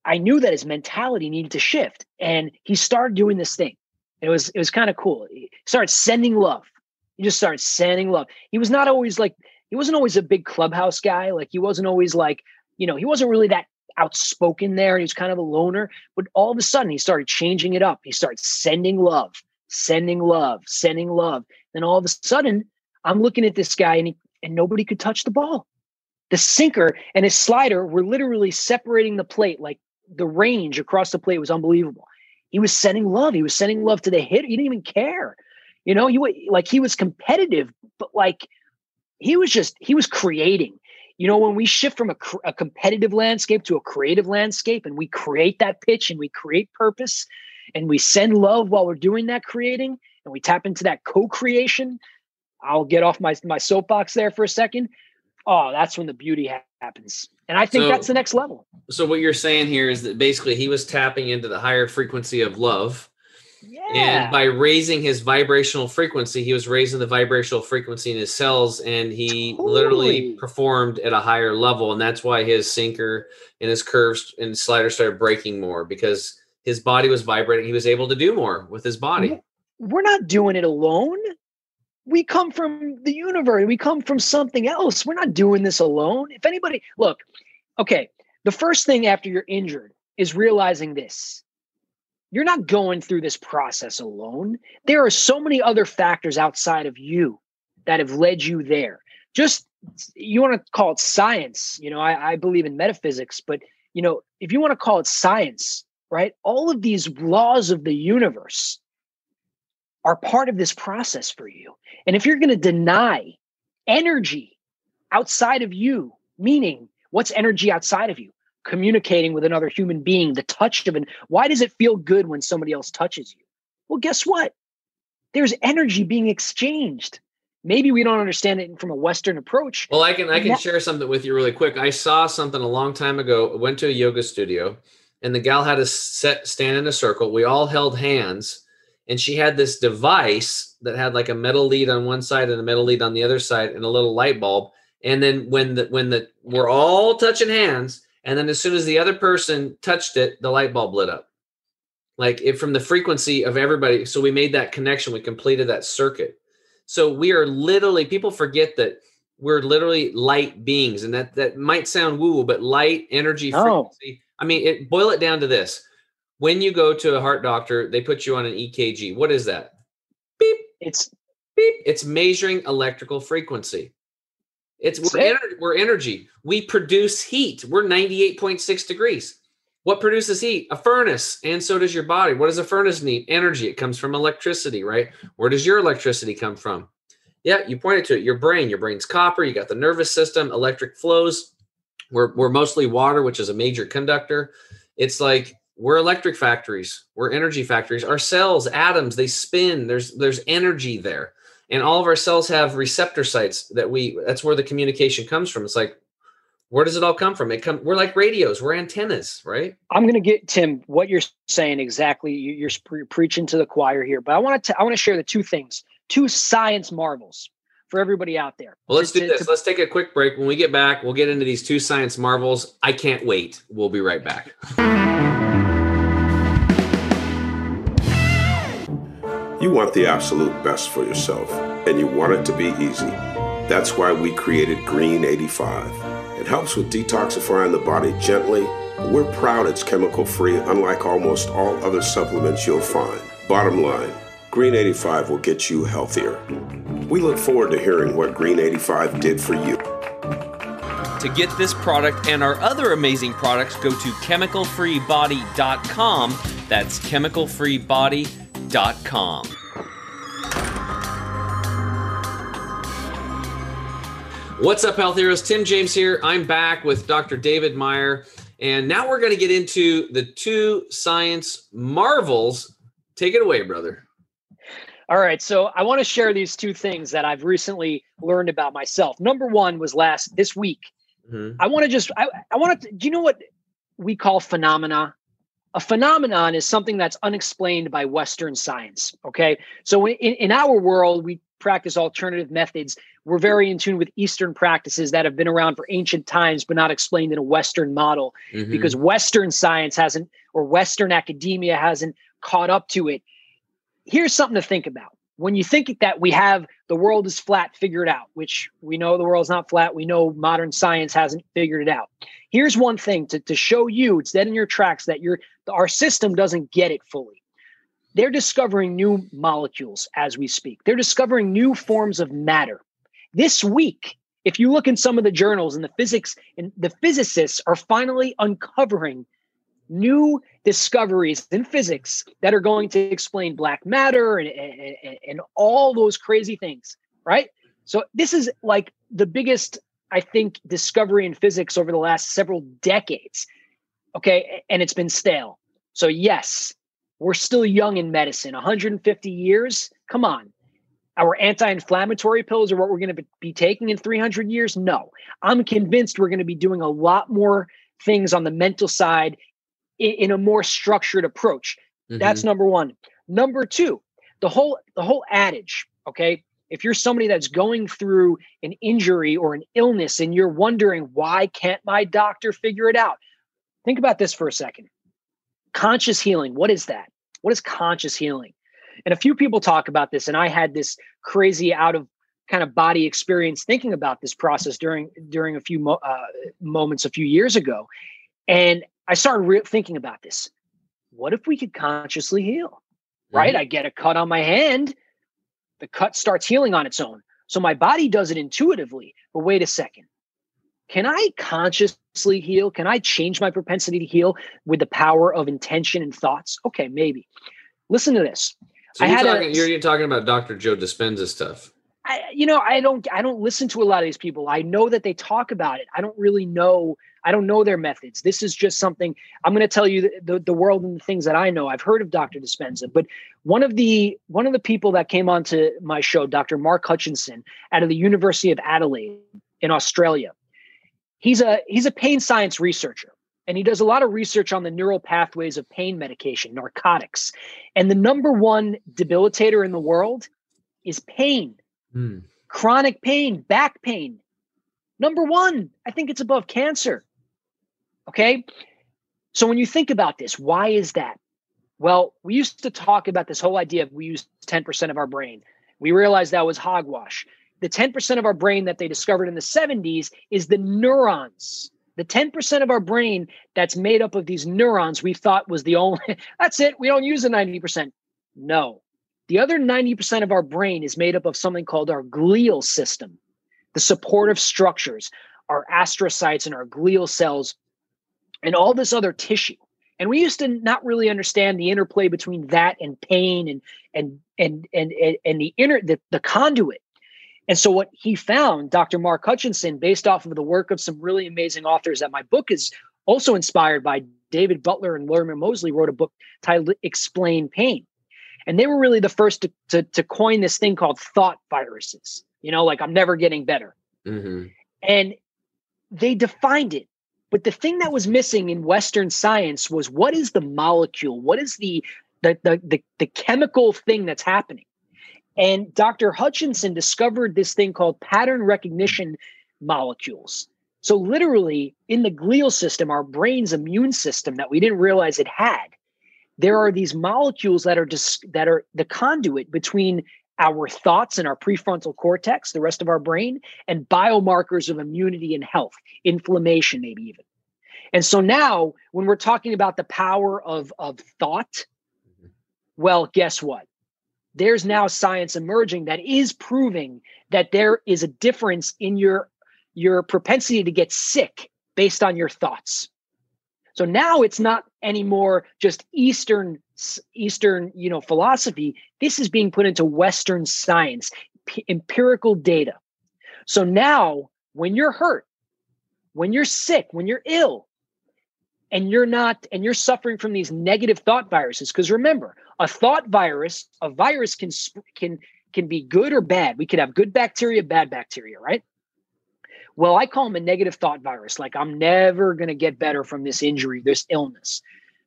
I knew that his mentality needed to shift. And he started doing this thing. It was, it was kind of cool. He started sending love he just started sending love. He was not always like, he wasn't always a big clubhouse guy. Like he wasn't always like, you know, he wasn't really that outspoken there. He was kind of a loner. But all of a sudden he started changing it up. He started sending love, sending love, sending love. Then all of a sudden I'm looking at this guy and he, and nobody could touch the ball. The sinker and his slider were literally separating the plate. Like the range across the plate was unbelievable. He was sending love. He was sending love to the hitter. He didn't even care. You know, he like he was competitive, but like he was just he was creating. You know, when we shift from a, a competitive landscape to a creative landscape, and we create that pitch and we create purpose, and we send love while we're doing that creating, and we tap into that co-creation. I'll get off my my soapbox there for a second. Oh, that's when the beauty happens. And I think so, that's the next level. So what you're saying here is that basically he was tapping into the higher frequency of love yeah. And by raising his vibrational frequency, he was raising the vibrational frequency in his cells, and he totally. literally performed at a higher level. And that's why his sinker and his curves and slider started breaking more because his body was vibrating. He was able to do more with his body. We're not doing it alone. We come from the universe. We come from something else. We're not doing this alone. If anybody, look, okay, the first thing after you're injured is realizing this you're not going through this process alone. There are so many other factors outside of you that have led you there. Just you want to call it science, you know, I, I believe in metaphysics, but you know, if you want to call it science, right? All of these laws of the universe are part of this process for you. And if you're going to deny energy outside of you, meaning what's energy outside of you? Communicating with another human being, the touch of it. Why does it feel good when somebody else touches you? Well, guess what? There's energy being exchanged. Maybe we don't understand it from a Western approach. Well, I can I can that- share something with you really quick. I saw something a long time ago. I went to a yoga studio, and the gal had us set stand in a circle. We all held hands, and she had this device that had like a metal lead on one side and a metal lead on the other side, and a little light bulb. And then when the when the we're all touching hands, and then as soon as the other person touched it, the light bulb lit up. Like it from the frequency of everybody. So we made that connection. We completed that circuit. So we are literally, people forget that we're literally light beings. And that that might sound woo, but light, energy, frequency. I mean, it boil it down to this. When you go to a heart doctor, they put you on an EKG. What is that? Beep. It's beep. It's measuring electrical frequency. It's we're, ener- we're energy. We produce heat. We're 98.6 degrees. What produces heat? A furnace. And so does your body. What does a furnace need? Energy. It comes from electricity, right? Where does your electricity come from? Yeah, you pointed to it. Your brain. Your brain's copper. You got the nervous system, electric flows. We're, we're mostly water, which is a major conductor. It's like we're electric factories. We're energy factories. Our cells, atoms, they spin. There's there's energy there and all of our cells have receptor sites that we that's where the communication comes from. It's like where does it all come from? It come we're like radios we're antennas right? I'm going to get tim what you're saying exactly you're pre- preaching to the choir here but i want to i want to share the two things two science marvels for everybody out there. Well let's to, do this. to, let's take a quick break. When we get back we'll get into these two science marvels. I can't wait. We'll be right back You want the absolute best for yourself, and you want it to be easy. That's why we created Green 85 It helps with detoxifying the body gently. We're proud it's chemical free, unlike almost all other supplements you'll find. Bottom line Green 85 will get you healthier. We look forward to hearing what Green 85 did for you. To get this product and our other amazing products, go to chemicalfreebody.com. That's chemicalfreebody.com. What's up, health heroes? Tim James here. I'm back with Dr. David Meyer. And now we're going to get into the two science marvels. Take it away, brother. All right. So I want to share these two things that I've recently learned about myself. Number one was last this week. Mm-hmm. I want to just, I, I want to, do you know what we call phenomena? A phenomenon is something that's unexplained by Western science. Okay. So in, in our world, we practice alternative methods we're very in tune with Eastern practices that have been around for ancient times, but not explained in a Western model mm-hmm. because Western science hasn't, or Western academia hasn't caught up to it. Here's something to think about. When you think that we have the world is flat figured out, which we know the world's not flat, we know modern science hasn't figured it out. Here's one thing to, to show you, it's dead in your tracks that your our system doesn't get it fully they're discovering new molecules as we speak. They're discovering new forms of matter. This week, if you look in some of the journals and the physics and the physicists are finally uncovering new discoveries in physics that are going to explain black matter and, and, and all those crazy things, right? So this is like the biggest, I think, discovery in physics over the last several decades. Okay. And it's been stale. So yes, we're still young in medicine. 150 years. Come on our anti-inflammatory pills are what we're going to be taking in 300 years no i'm convinced we're going to be doing a lot more things on the mental side in, in a more structured approach. Mm-hmm. that's number one. Number two the whole the whole adage okay? If you're somebody that's going through an injury or an illness and you're wondering why can't my doctor figure it out? Think about this for a second. Conscious healing what is that? What is conscious healing? And a few people talk about this, and I had this crazy out of kind of body experience thinking about this process during during a few mo- uh, moments a few years ago, and I started re- thinking about this. What if we could consciously heal? Right? Mm-hmm. I get a cut on my hand, the cut starts healing on its own. So my body does it intuitively. But wait a second. Can I consciously heal? Can I change my propensity to heal with the power of intention and thoughts? Okay, maybe. Listen to this. So you're, talking, a, you're, you're talking about Dr. Joe Dispenza stuff. I, you know, I don't, I don't listen to a lot of these people. I know that they talk about it. I don't really know. I don't know their methods. This is just something I'm going to tell you the, the, the world and the things that I know. I've heard of Dr. Dispenza, but one of the one of the people that came onto my show, Dr. Mark Hutchinson, out of the University of Adelaide in Australia. He's a he's a pain science researcher and he does a lot of research on the neural pathways of pain medication, narcotics. And the number one debilitator in the world is pain, mm. chronic pain, back pain. Number one, I think it's above cancer. Okay. So when you think about this, why is that? Well, we used to talk about this whole idea of we use 10% of our brain. We realized that was hogwash. The 10% of our brain that they discovered in the 70s is the neurons the 10% of our brain that's made up of these neurons we thought was the only, (laughs) that's it. We don't use the 90%. No. The other 90% of our brain is made up of something called our glial system, the supportive structures, our astrocytes and our glial cells, and all this other tissue. And we used to not really understand the interplay between that and pain and and and and and, and the inner the, the conduit and so, what he found, Dr. Mark Hutchinson, based off of the work of some really amazing authors that my book is also inspired by, David Butler and Lorimer Moseley wrote a book titled Explain Pain. And they were really the first to, to, to coin this thing called thought viruses, you know, like I'm never getting better. Mm-hmm. And they defined it. But the thing that was missing in Western science was what is the molecule? What is the the, the, the, the chemical thing that's happening? And Dr. Hutchinson discovered this thing called pattern recognition molecules. So, literally, in the glial system, our brain's immune system that we didn't realize it had, there are these molecules that are dis- that are the conduit between our thoughts and our prefrontal cortex, the rest of our brain, and biomarkers of immunity and health, inflammation, maybe even. And so now, when we're talking about the power of, of thought, mm-hmm. well, guess what? There's now science emerging that is proving that there is a difference in your, your propensity to get sick based on your thoughts. So now it's not anymore just Eastern Eastern, you know, philosophy. This is being put into Western science, p- empirical data. So now, when you're hurt, when you're sick, when you're ill, and you're not, and you're suffering from these negative thought viruses, because remember, a thought virus, a virus can can can be good or bad. We could have good bacteria, bad bacteria, right? Well, I call them a negative thought virus. Like I'm never going to get better from this injury, this illness.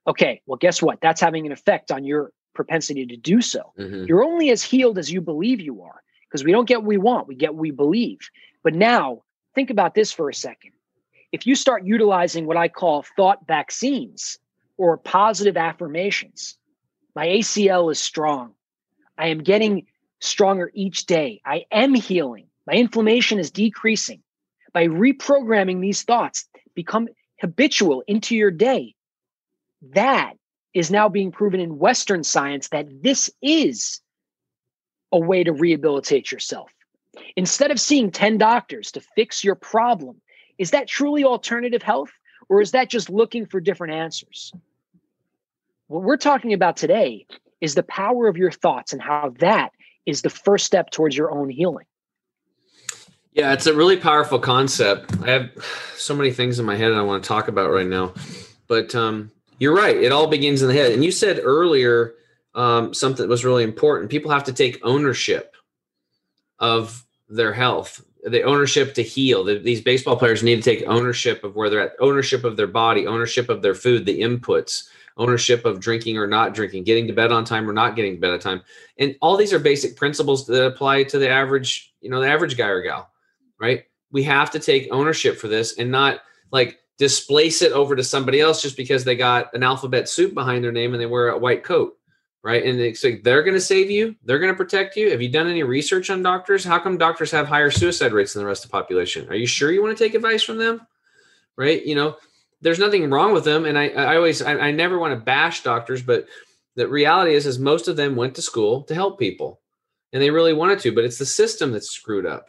Okay, well, guess what? That's having an effect on your propensity to do so. Mm-hmm. You're only as healed as you believe you are because we don't get what we want, we get what we believe. But now, think about this for a second. If you start utilizing what I call thought vaccines or positive affirmations, my ACL is strong. I am getting stronger each day. I am healing. My inflammation is decreasing. By reprogramming these thoughts, become habitual into your day, that is now being proven in Western science that this is a way to rehabilitate yourself. Instead of seeing 10 doctors to fix your problem, is that truly alternative health or is that just looking for different answers? What we're talking about today is the power of your thoughts and how that is the first step towards your own healing. Yeah, it's a really powerful concept. I have so many things in my head I want to talk about right now. But um, you're right. It all begins in the head. And you said earlier um, something that was really important. People have to take ownership of their health, the ownership to heal. The, these baseball players need to take ownership of where they're at, ownership of their body, ownership of their food, the inputs, ownership of drinking or not drinking, getting to bed on time or not getting to bed on time. And all these are basic principles that apply to the average, you know, the average guy or gal, right? We have to take ownership for this and not like displace it over to somebody else just because they got an alphabet soup behind their name and they wear a white coat right? And it's like they're going to save you. They're going to protect you. Have you done any research on doctors? How come doctors have higher suicide rates than the rest of the population? Are you sure you want to take advice from them right? You know there's nothing wrong with them. And i, I always I, I never want to bash doctors but the reality is is most of them went to school to help people and they really wanted to but it's the system that's screwed up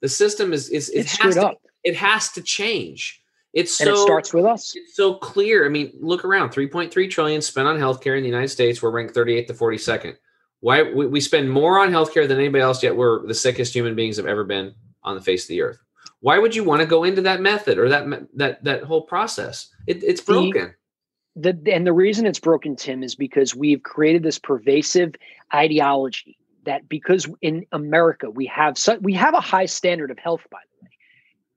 the system is is it, has to, up. it has to change it's so, and it starts with us. It's so clear. I mean, look around 3.3 trillion spent on healthcare in the United States. We're ranked 38 to 42nd. Why we, we spend more on healthcare than anybody else, yet we're the sickest human beings have ever been on the face of the earth. Why would you want to go into that method or that that that whole process? It, it's broken. The, the, and the reason it's broken, Tim, is because we've created this pervasive ideology that because in America we have such, we have a high standard of health, by the way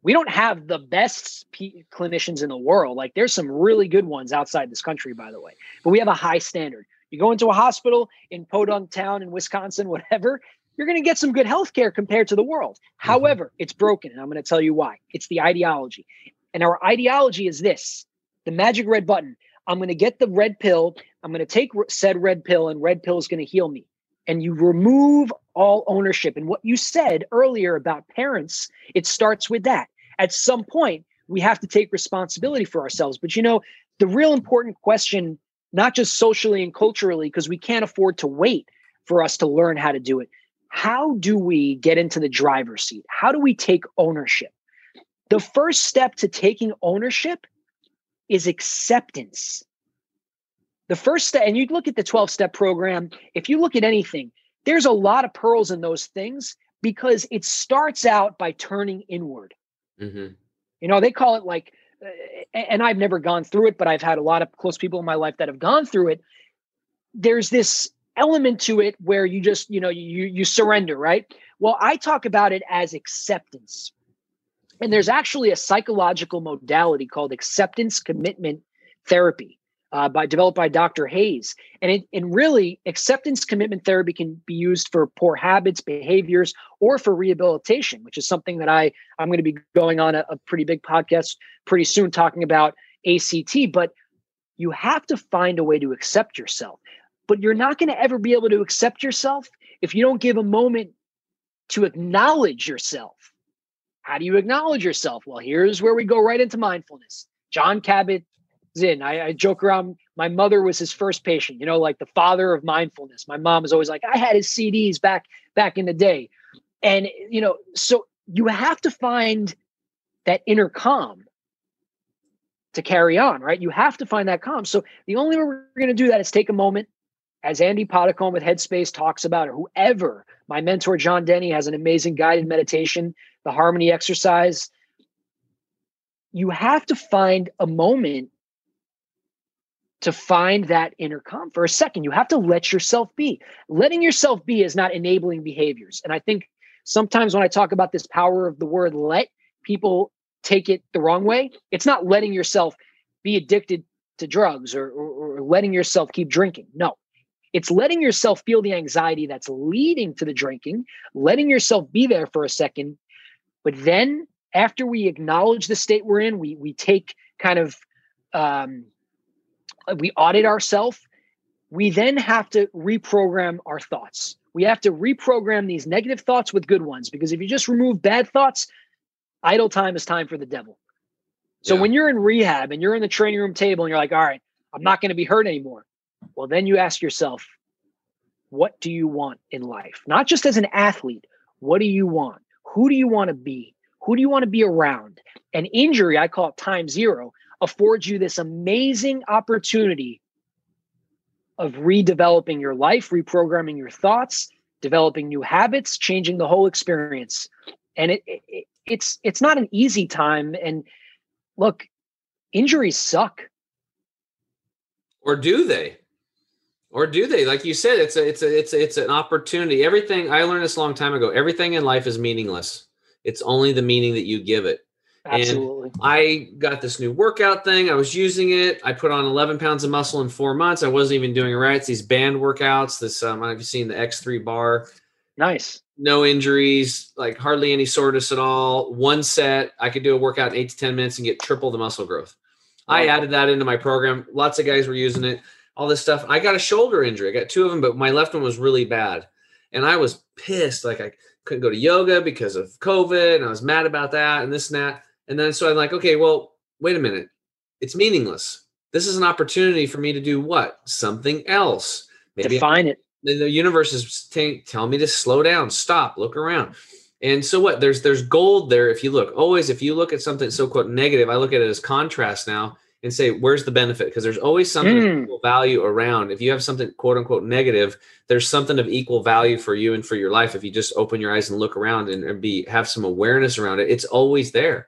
we don't have the best P- clinicians in the world. Like there's some really good ones outside this country, by the way, but we have a high standard. You go into a hospital in Podunk Town in Wisconsin, whatever, you're going to get some good health care compared to the world. Mm-hmm. However, it's broken. And I'm going to tell you why. It's the ideology. And our ideology is this the magic red button. I'm going to get the red pill. I'm going to take said red pill, and red pill is going to heal me and you remove all ownership. And what you said earlier about parents, it starts with that. At some point, we have to take responsibility for ourselves. But you know, the real important question, not just socially and culturally, because we can't afford to wait for us to learn how to do it. How do we get into the driver's seat? How do we take ownership? The first step to taking ownership is acceptance. The first step, and you look at the 12 step program, if you look at anything, there's a lot of pearls in those things because it starts out by turning inward. Mm-hmm. You know, they call it like, uh, and I've never gone through it, but I've had a lot of close people in my life that have gone through it. There's this element to it where you just, you know, you you surrender, right? Well, I talk about it as acceptance. And there's actually a psychological modality called acceptance commitment therapy uh, by developed by Dr. Hayes. And it and really acceptance commitment therapy can be used for poor habits, behaviors, or for rehabilitation, which is something that I I'm going to be going on a, a pretty big podcast pretty soon talking about ACT. But you have to find a way to accept yourself. But you're not going to ever be able to accept yourself if you don't give a moment to acknowledge yourself, how do you acknowledge yourself? Well, here's where we go right into mindfulness. Jon Kabat Zinn. I, I joke around. My mother was his first patient. You know, like the father of mindfulness. My mom was always like, I had his CDs back back in the day, and you know, so you have to find that inner calm to carry on, right? You have to find that calm. So the only way we're going to do that is take a moment, as Andy Puddicombe with Headspace talks about, or whoever. My mentor John Denny has an amazing guided meditation, the Harmony exercise. You have to find a moment to find that inner calm for a second. You have to let yourself be. Letting yourself be is not enabling behaviors. And I think sometimes when I talk about this power of the word let, people take it the wrong way. It's not letting yourself be addicted to drugs or, or, or letting yourself keep drinking. No, it's letting yourself feel the anxiety that's leading to the drinking, letting yourself be there for a second. But then after we acknowledge the state we're in, we we take kind of um, we audit ourselves. We then have to reprogram our thoughts. We have to reprogram these negative thoughts with good ones because if you just remove bad thoughts, idle time is time for the devil. So yeah. when you're in rehab and you're in the training room table and you're like, all right, I'm not going to be hurt anymore. Well, then you ask yourself, what do you want in life? Not just as an athlete, what do you want? Who do you want to be? Who do you want to be around? An injury, I call it time zero, affords you this amazing opportunity of redeveloping your life, reprogramming your thoughts, developing new habits, changing the whole experience. And it, it it's it's not an easy time. And look, injuries suck. Or do they? Or do they? Like you said, it's a it's a it's a, it's an opportunity. Everything I learned this a long time ago. Everything in life is meaningless. It's only the meaning that you give it. Absolutely. And I got this new workout thing. I was using it. I put on 11 pounds of muscle in four months. I wasn't even doing it right. It's these band workouts. This, um, I've seen the X3 bar. Nice. No injuries, like hardly any soreness at all. One set, I could do a workout in eight to 10 minutes and get triple the muscle growth. I added that into my program. Lots of guys were using it, all this stuff. I got a shoulder injury. I got two of them, but my left one was really bad. And I was pissed. Like I couldn't go to yoga because of COVID. And I was mad about that and this and that. And then so I'm like, okay, well, wait a minute. It's meaningless. This is an opportunity for me to do what? Something else. Maybe define it. The universe is t- telling me to slow down, stop, look around. And so what? There's there's gold there if you look. Always if you look at something so quote negative, I look at it as contrast now and say, where's the benefit? Because there's always something mm. of equal value around. If you have something quote unquote negative, there's something of equal value for you and for your life. If you just open your eyes and look around and, and be have some awareness around it, it's always there.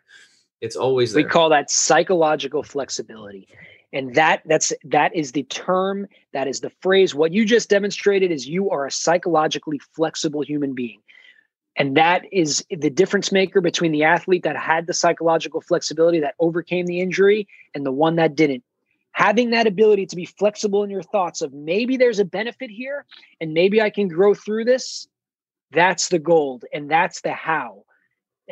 It's always there. We call that psychological flexibility. And that that's that is the term, that is the phrase. What you just demonstrated is you are a psychologically flexible human being. And that is the difference maker between the athlete that had the psychological flexibility that overcame the injury and the one that didn't. Having that ability to be flexible in your thoughts of maybe there's a benefit here and maybe I can grow through this, that's the gold and that's the how.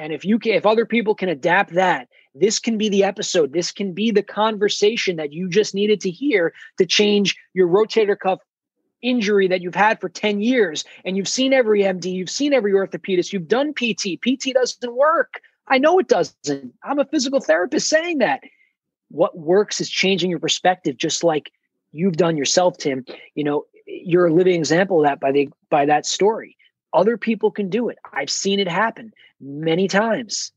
And if you can, if other people can adapt that, this can be the episode. This can be the conversation that you just needed to hear to change your rotator cuff injury that you've had for 10 years. And you've seen every MD, you've seen every orthopedist, you've done PT. PT doesn't work. I know it doesn't. I'm a physical therapist saying that. What works is changing your perspective, just like you've done yourself, Tim. You know, you're a living example of that by the by that story. Other people can do it. I've seen it happen many times.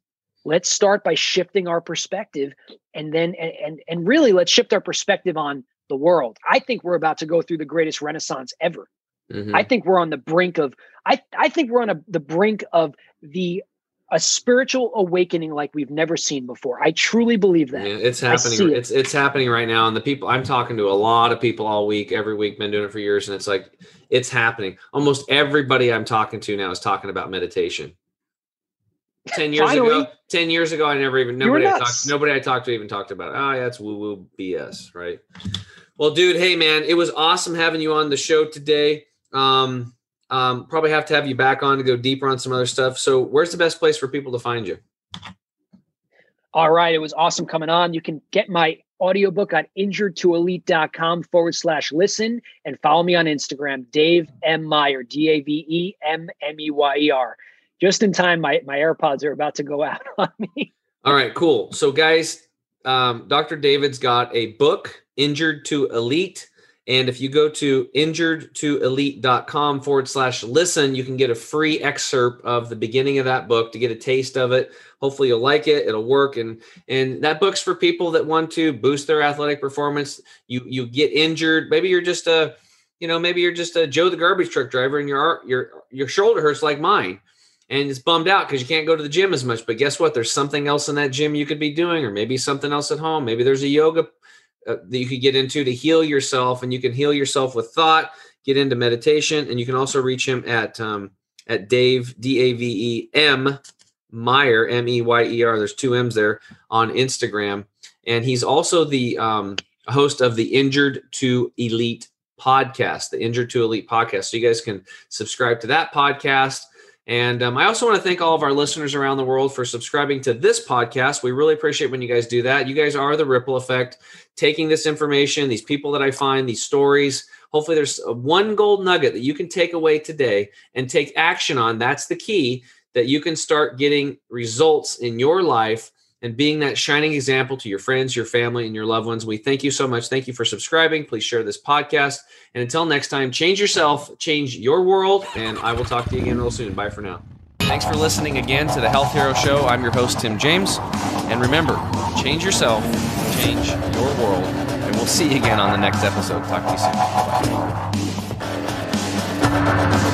Let's start by shifting our perspective and then and, and and really let's shift our perspective on the world. I think we're about to go through the greatest renaissance ever. Mm-hmm. I think we're on the brink of I I think we're on a, the brink of the a spiritual awakening like we've never seen before. I truly believe that. Yeah, it's happening. It. It's it's happening right now. And the people I'm talking to a lot of people all week, every week, been doing it for years, and it's like it's happening. Almost everybody I'm talking to now is talking about meditation. Ten years Finally, ago, ten years ago, I never even nobody I talked nobody I talked to even talked about. Oh, yeah, that's woo woo BS, right? Well, dude, hey man, it was awesome having you on the show today. Um, um, probably have to have you back on to go deeper on some other stuff. So, where's the best place for people to find you? All right, it was awesome coming on. You can get my audiobook on injuredtoelite.com forward slash listen and follow me on Instagram, Dave M. Meyer, D A V E M M E Y E R. Just in time, my, my AirPods are about to go out (laughs) on me. All right, cool. So, guys, um, Dr. David's got a book, Injured to Elite. And if you go to injuredtoelite.com forward slash listen, you can get a free excerpt of the beginning of that book to get a taste of it. Hopefully you'll like it. It'll work. And and that book's for people that want to boost their athletic performance. You you get injured. Maybe you're just a, you know, maybe you're just a Joe the garbage truck driver and your your your shoulder hurts like mine. And it's bummed out because you can't go to the gym as much. But guess what? There's something else in that gym you could be doing, or maybe something else at home. Maybe there's a yoga uh, that you could get into to heal yourself, and you can heal yourself with thought. Get into meditation, and you can also reach him at um, at Dave D A V E M Meyer M E Y E R. There's two M's there on Instagram, and he's also the um, host of the Injured to Elite podcast, the Injured to Elite podcast. So you guys can subscribe to that podcast. And um, I also want to thank all of our listeners around the world for subscribing to this podcast. We really appreciate when you guys do that. You guys are the ripple effect, taking this information, these people that I find, these stories. Hopefully, there's one gold nugget that you can take away today and take action on. That's the key that you can start getting results in your life and being that shining example to your friends, your family, and your loved ones. We thank you so much. Thank you for subscribing. Please share this podcast. And until next time, change yourself, change your world, and I will talk to you again real soon. Bye for now. Thanks for listening again to the Health Hero Show. I'm your host, Tim James. And remember, change yourself, change your world, and we'll see you again on the next episode. Talk to you soon.